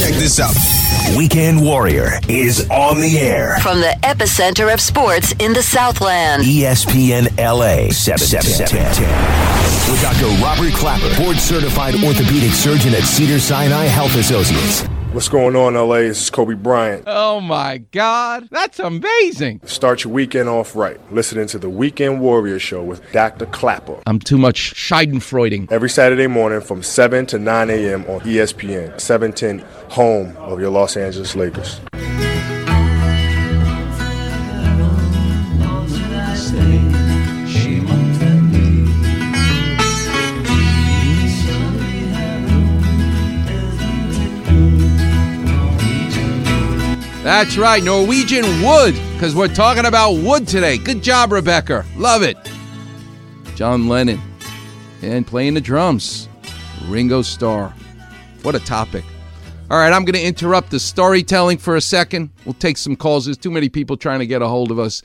Check this out. Weekend Warrior is on the air. From the epicenter of sports in the Southland. ESPN LA 710. With Dr. Robert Klapper, board certified orthopedic surgeon at Cedar Sinai Health Associates. What's going on, LA? This is Kobe Bryant. Oh my God, that's amazing. Start your weekend off right. Listening to the Weekend Warrior Show with Dr. Klapper. I'm too much Scheidenfreuding. Every Saturday morning from 7 to 9 a.m. on ESPN, 710, home of your Los Angeles Lakers. That's right, Norwegian wood, because we're talking about wood today. Good job, Rebecca. Love it. John Lennon. And playing the drums. Ringo Starr. What a topic. All right, I'm going to interrupt the storytelling for a second. We'll take some calls. There's too many people trying to get a hold of us.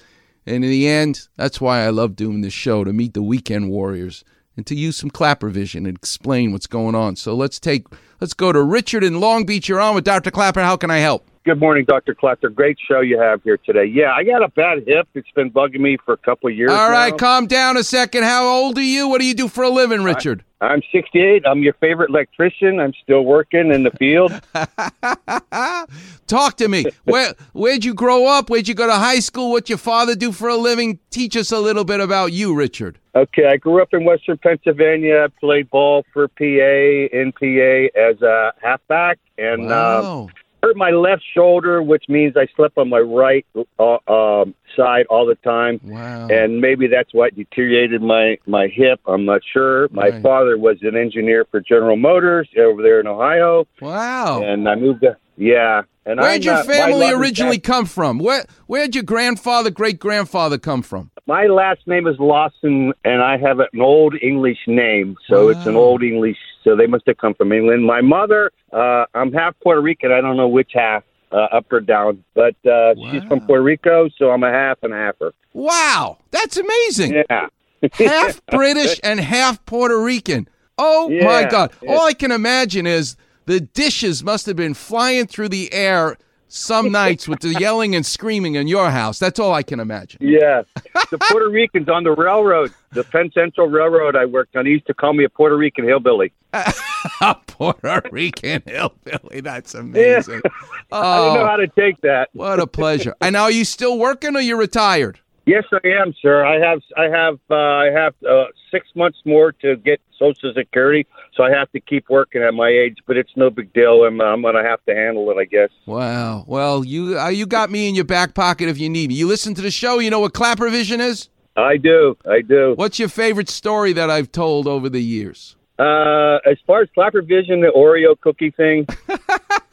And in the end, that's why I love doing this show to meet the weekend warriors and to use some Klapper vision and explain what's going on. So let's take let's go to Richard in Long Beach. You're on with Dr. Klapper. How can I help? Good morning, Dr. Klapper. Great show you have here today. Yeah, I got a bad hip. It's been bugging me for a couple of years. All right, now. calm down a second. How old are you? What do you do for a living, Richard? I'm 68. I'm your favorite electrician. I'm still working in the field. Talk to me. Where where'd you grow up? Where'd you go to high school? What'd your father do for a living? Teach us a little bit about you, Richard. Okay, I grew up in Western Pennsylvania. I played ball for PA in PA as a halfback, and um, Wow. Hurt my left shoulder, which means I slept on my right uh, um, side all the time. wow. and maybe that's what deteriorated my my hip. I'm not sure. My Right. father was an engineer for General Motors over there in Ohio, wow. and I moved. To, yeah, and Where'd I'm your not- family originally come from? Where where'd your grandfather, great grandfather come from? My last name is Lawson, and I have an old English name, so it's an old English. So they must have come from England. My mother, uh, I'm half Puerto Rican. I don't know which half, uh, up or down, but uh, she's from Puerto Rico, so I'm a half and a halfer. Wow, that's amazing. Yeah. half British and half Puerto Rican. Oh my God. yeah. All I can imagine is the dishes must have been flying through the air some nights with the yelling and screaming in your house. That's all I can imagine. Yeah, the Puerto Ricans on the railroad, the Penn Central Railroad I worked on. He used to call me a Puerto Rican hillbilly. A Puerto Rican hillbilly. That's amazing. I didn't know oh. how Oh, to take that. what a pleasure. And are you still working or you retired? Yes, I am, sir. I have, I have, uh, I have uh, six months more to get Social Security, so I have to keep working at my age. But it's no big deal. I'm, I'm going to have to handle it, I guess. Wow. Well, you uh, you got me in your back pocket if you need me. You listen to the show. You know what Klapper Vision is? I do, I do. What's your favorite story that I've told over the years? Uh, as far as Klapper Vision, the Oreo cookie thing,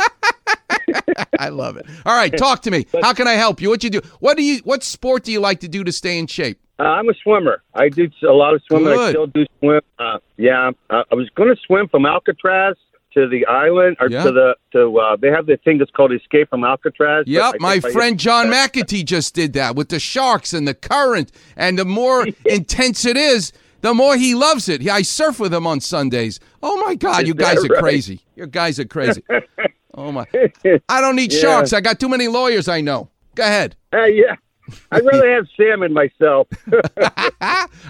I love it. All right, talk to me. How can I help you? What you do? What do you? What sport do you like to do to stay in shape? Uh, I'm a swimmer. I do a lot of swimming. I still do swim. Uh, yeah, uh, I was going to swim from Alcatraz to the island or Yeah. to the to. Uh, they have the thing that's called Escape from Alcatraz. Yep, my friend John McAtee just did that with the sharks and the current. And the more intense it is, the more he loves it. I surf with him on Sundays. Oh my God, you Is guys are right? crazy. You guys are crazy. Oh my! I don't need Yeah. sharks. I got too many lawyers. I know. Go ahead. Uh, yeah, I'd rather have salmon myself.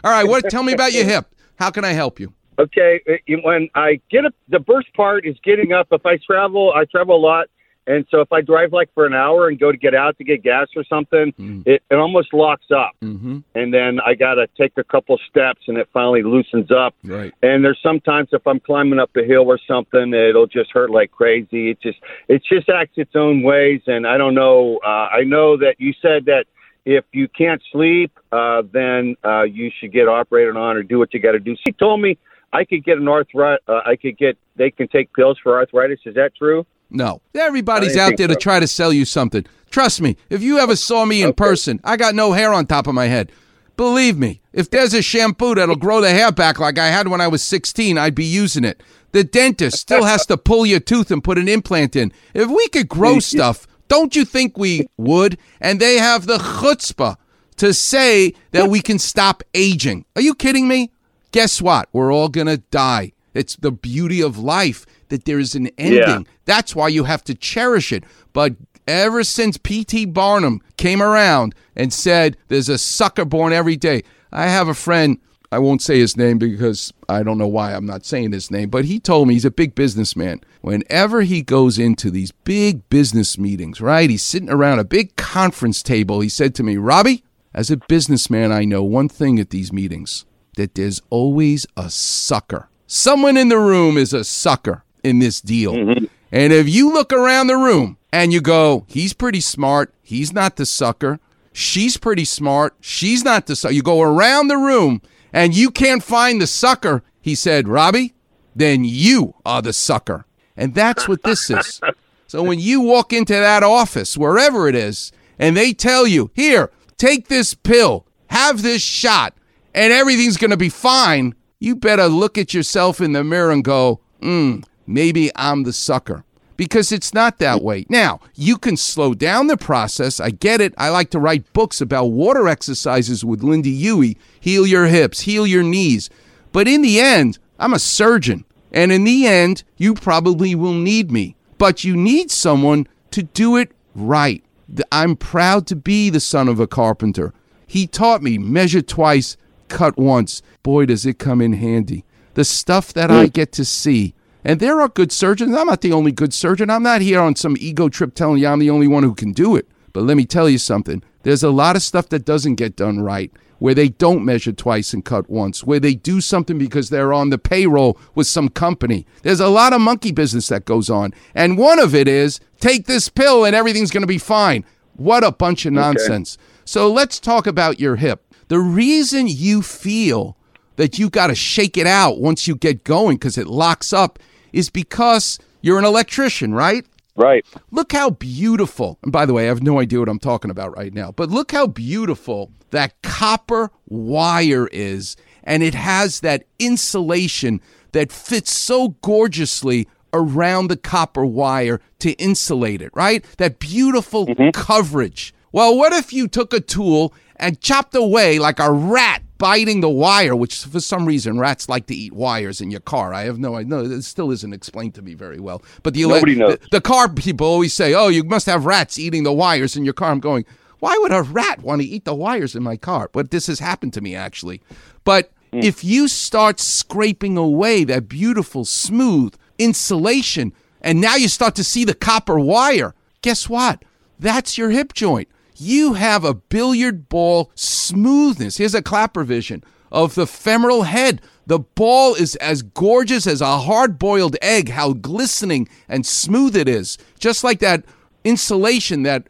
All right, what? Tell me about your hip. How can I help you? okay, uh, when I get up, the worst part is getting up. If I travel, I travel a lot. And so if I drive like for an hour and go to get out to get gas or something, it, it almost locks up. Mm-hmm. and then I got to take a couple steps and it finally loosens up. Right. And there's sometimes if I'm climbing up a hill or something, it'll just hurt like crazy. It just it just acts its own ways, and I don't know. Uh, I know that you said that if you can't sleep, uh, then uh, you should get operated on or do what you got to do. She told me I could get an arthritis. Uh, I could get they can take pills for arthritis. Is that true? No. Everybody's out there to try to sell you something. Trust me, if you ever saw me in person, I got no hair on top of my head. Believe me, if there's a shampoo that'll grow the hair back like I had when I was 16, I'd be using it. The dentist still has to pull your tooth and put an implant in. If we could grow stuff, don't you think we would? And they have the chutzpah to say that we can stop aging. Are you kidding me? Guess what? We're all going to die. It's the beauty of life that there is an ending. Yeah. That's why you have to cherish it. But ever since P.T. Barnum came around and said there's a sucker born every day, I have a friend. I won't say his name because I don't know why I'm not saying his name, but he told me he's a big businessman. Whenever he goes into these big business meetings, right? He's sitting around a big conference table. He said to me, Robbie, as a businessman, I know one thing at these meetings that there's always a sucker. Someone in the room is a sucker in this deal. Mm-hmm. And if you look around the room and you go, he's pretty smart, he's not the sucker. She's pretty smart, she's not the sucker. You go around the room and you can't find the sucker, he said, Robbie, then you are the sucker. And that's what this is. So when you walk into that office, wherever it is, and they tell you, here, take this pill, have this shot, and everything's going to be fine, you better look at yourself in the mirror and go, mm, maybe I'm the sucker. Because it's not that way. Now, you can slow down the process. I get it. I like to write books about water exercises with Lynda Huey. Heal your hips, heal your knees. But in the end, I'm a surgeon. And in the end, you probably will need me. But you need someone to do it right. I'm proud to be the son of a carpenter. He taught me measure twice, cut once. Boy, does it come in handy. The stuff that I mm. get to see. And there are good surgeons. I'm not the only good surgeon. I'm not here on some ego trip telling you I'm the only one who can do it. But let me tell you something. There's a lot of stuff that doesn't get done right, where they don't measure twice and cut once, where they do something because they're on the payroll with some company. There's a lot of monkey business that goes on. And one of it is take this pill and everything's going to be fine. What a bunch of nonsense. So let's talk about your hip. The reason you feel that you got to shake it out once you get going because it locks up is because you're an electrician, right? Right. Look how beautiful. And by the way, I have no idea what I'm talking about right now, but look how beautiful that copper wire is. And it has that insulation that fits so gorgeously around the copper wire to insulate it, right? That beautiful mm-hmm. coverage. Well, what if you took a tool and chopped away like a rat biting the wire, which for some reason rats like to eat wires in your car. I have no idea. No, it still isn't explained to me very well. But the, Nobody knows. the, the car people always say, oh, you must have rats eating the wires in your car. I'm going, why would a rat want to eat the wires in my car? But this has happened to me actually. But hmm. if you start scraping away that beautiful, smooth insulation, and now you start to see the copper wire, guess what? That's your hip joint. You have a billiard ball smoothness. Here's a Klapper vision of the femoral head. The ball is as gorgeous as a hard boiled egg, how glistening and smooth it is. Just like that insulation, that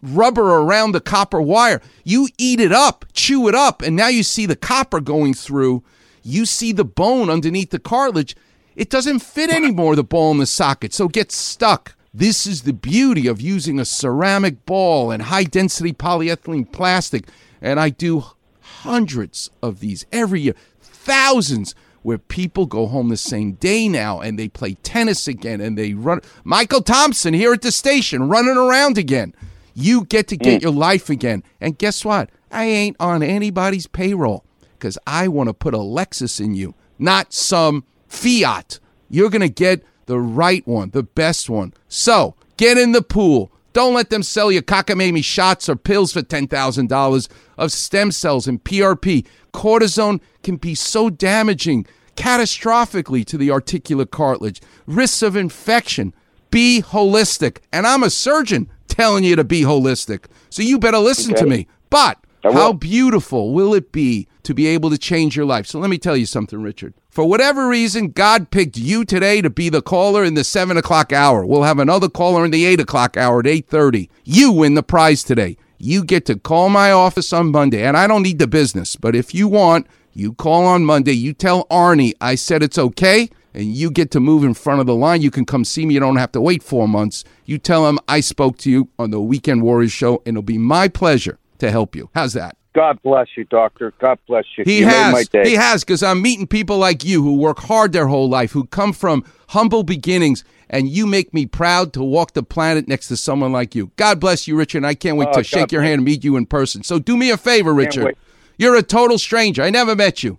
rubber around the copper wire. You eat it up, chew it up, and now you see the copper going through. You see the bone underneath the cartilage. It doesn't fit anymore, the ball in the socket, so it gets stuck. This is the beauty of using a ceramic ball and high density polyethylene plastic. And I do hundreds of these every year, thousands, where people go home the same day now and they play tennis again and they run. Michael Thompson here at the station running around again. You get to get mm. your life again. And guess what? I ain't on anybody's payroll because I want to put a Lexus in you, not some Fiat. You're going to get the right one, the best one. So get in the pool. Don't let them sell you cockamamie shots or pills for $10,000 of stem cells and PRP. Cortisone can be so damaging catastrophically to the articular cartilage. Risks of infection. Be holistic. And I'm a surgeon telling you to be holistic. So you better listen to me. But how beautiful will it be to be able to change your life? So let me tell you something, Richard. For whatever reason, God picked you today to be the caller in the seven o'clock hour. We'll have another caller in the eight o'clock hour at eight thirty. You win the prize today. You get to call my office on Monday, and I don't need the business, but if you want, you call on Monday. You tell Arnie I said it's okay, and you get to move in front of the line. You can come see me. You don't have to wait four months. You tell him I spoke to you on the Weekend Warriors show, and it'll be my pleasure to help you. How's that? God bless you, doctor. God bless you. He you has. day. He has, because I'm meeting people like you who work hard their whole life, who come from humble beginnings, and you make me proud to walk the planet next to someone like you. God bless you, Richard. and I can't wait Oh, to God shake your hand and meet you in person. So do me a favor, Richard. You're a total stranger. I never met you.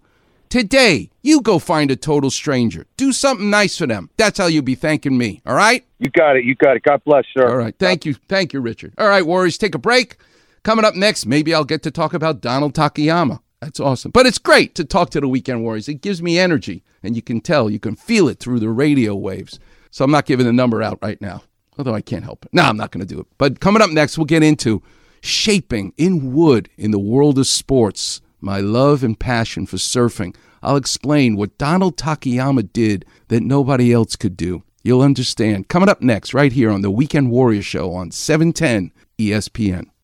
Today, you go find a total stranger. Do something nice for them. That's how you'll be thanking me. All right? You got it. You got it. God bless, sir. All right. Thank you. Thank you, Richard. All right, Warriors, take a break. Coming up next, maybe I'll get to talk about Donald Takayama. That's awesome. But it's great to talk to the Weekend Warriors. It gives me energy, and you can tell, you can feel it through the radio waves. So I'm not giving the number out right now, although I can't help it. No, I'm not going to do it. But coming up next, we'll get into shaping in wood in the world of sports, my love and passion for surfing. I'll explain what Donald Takayama did that nobody else could do. You'll understand. Coming up next, right here on the Weekend Warrior Show on 710 ESPN.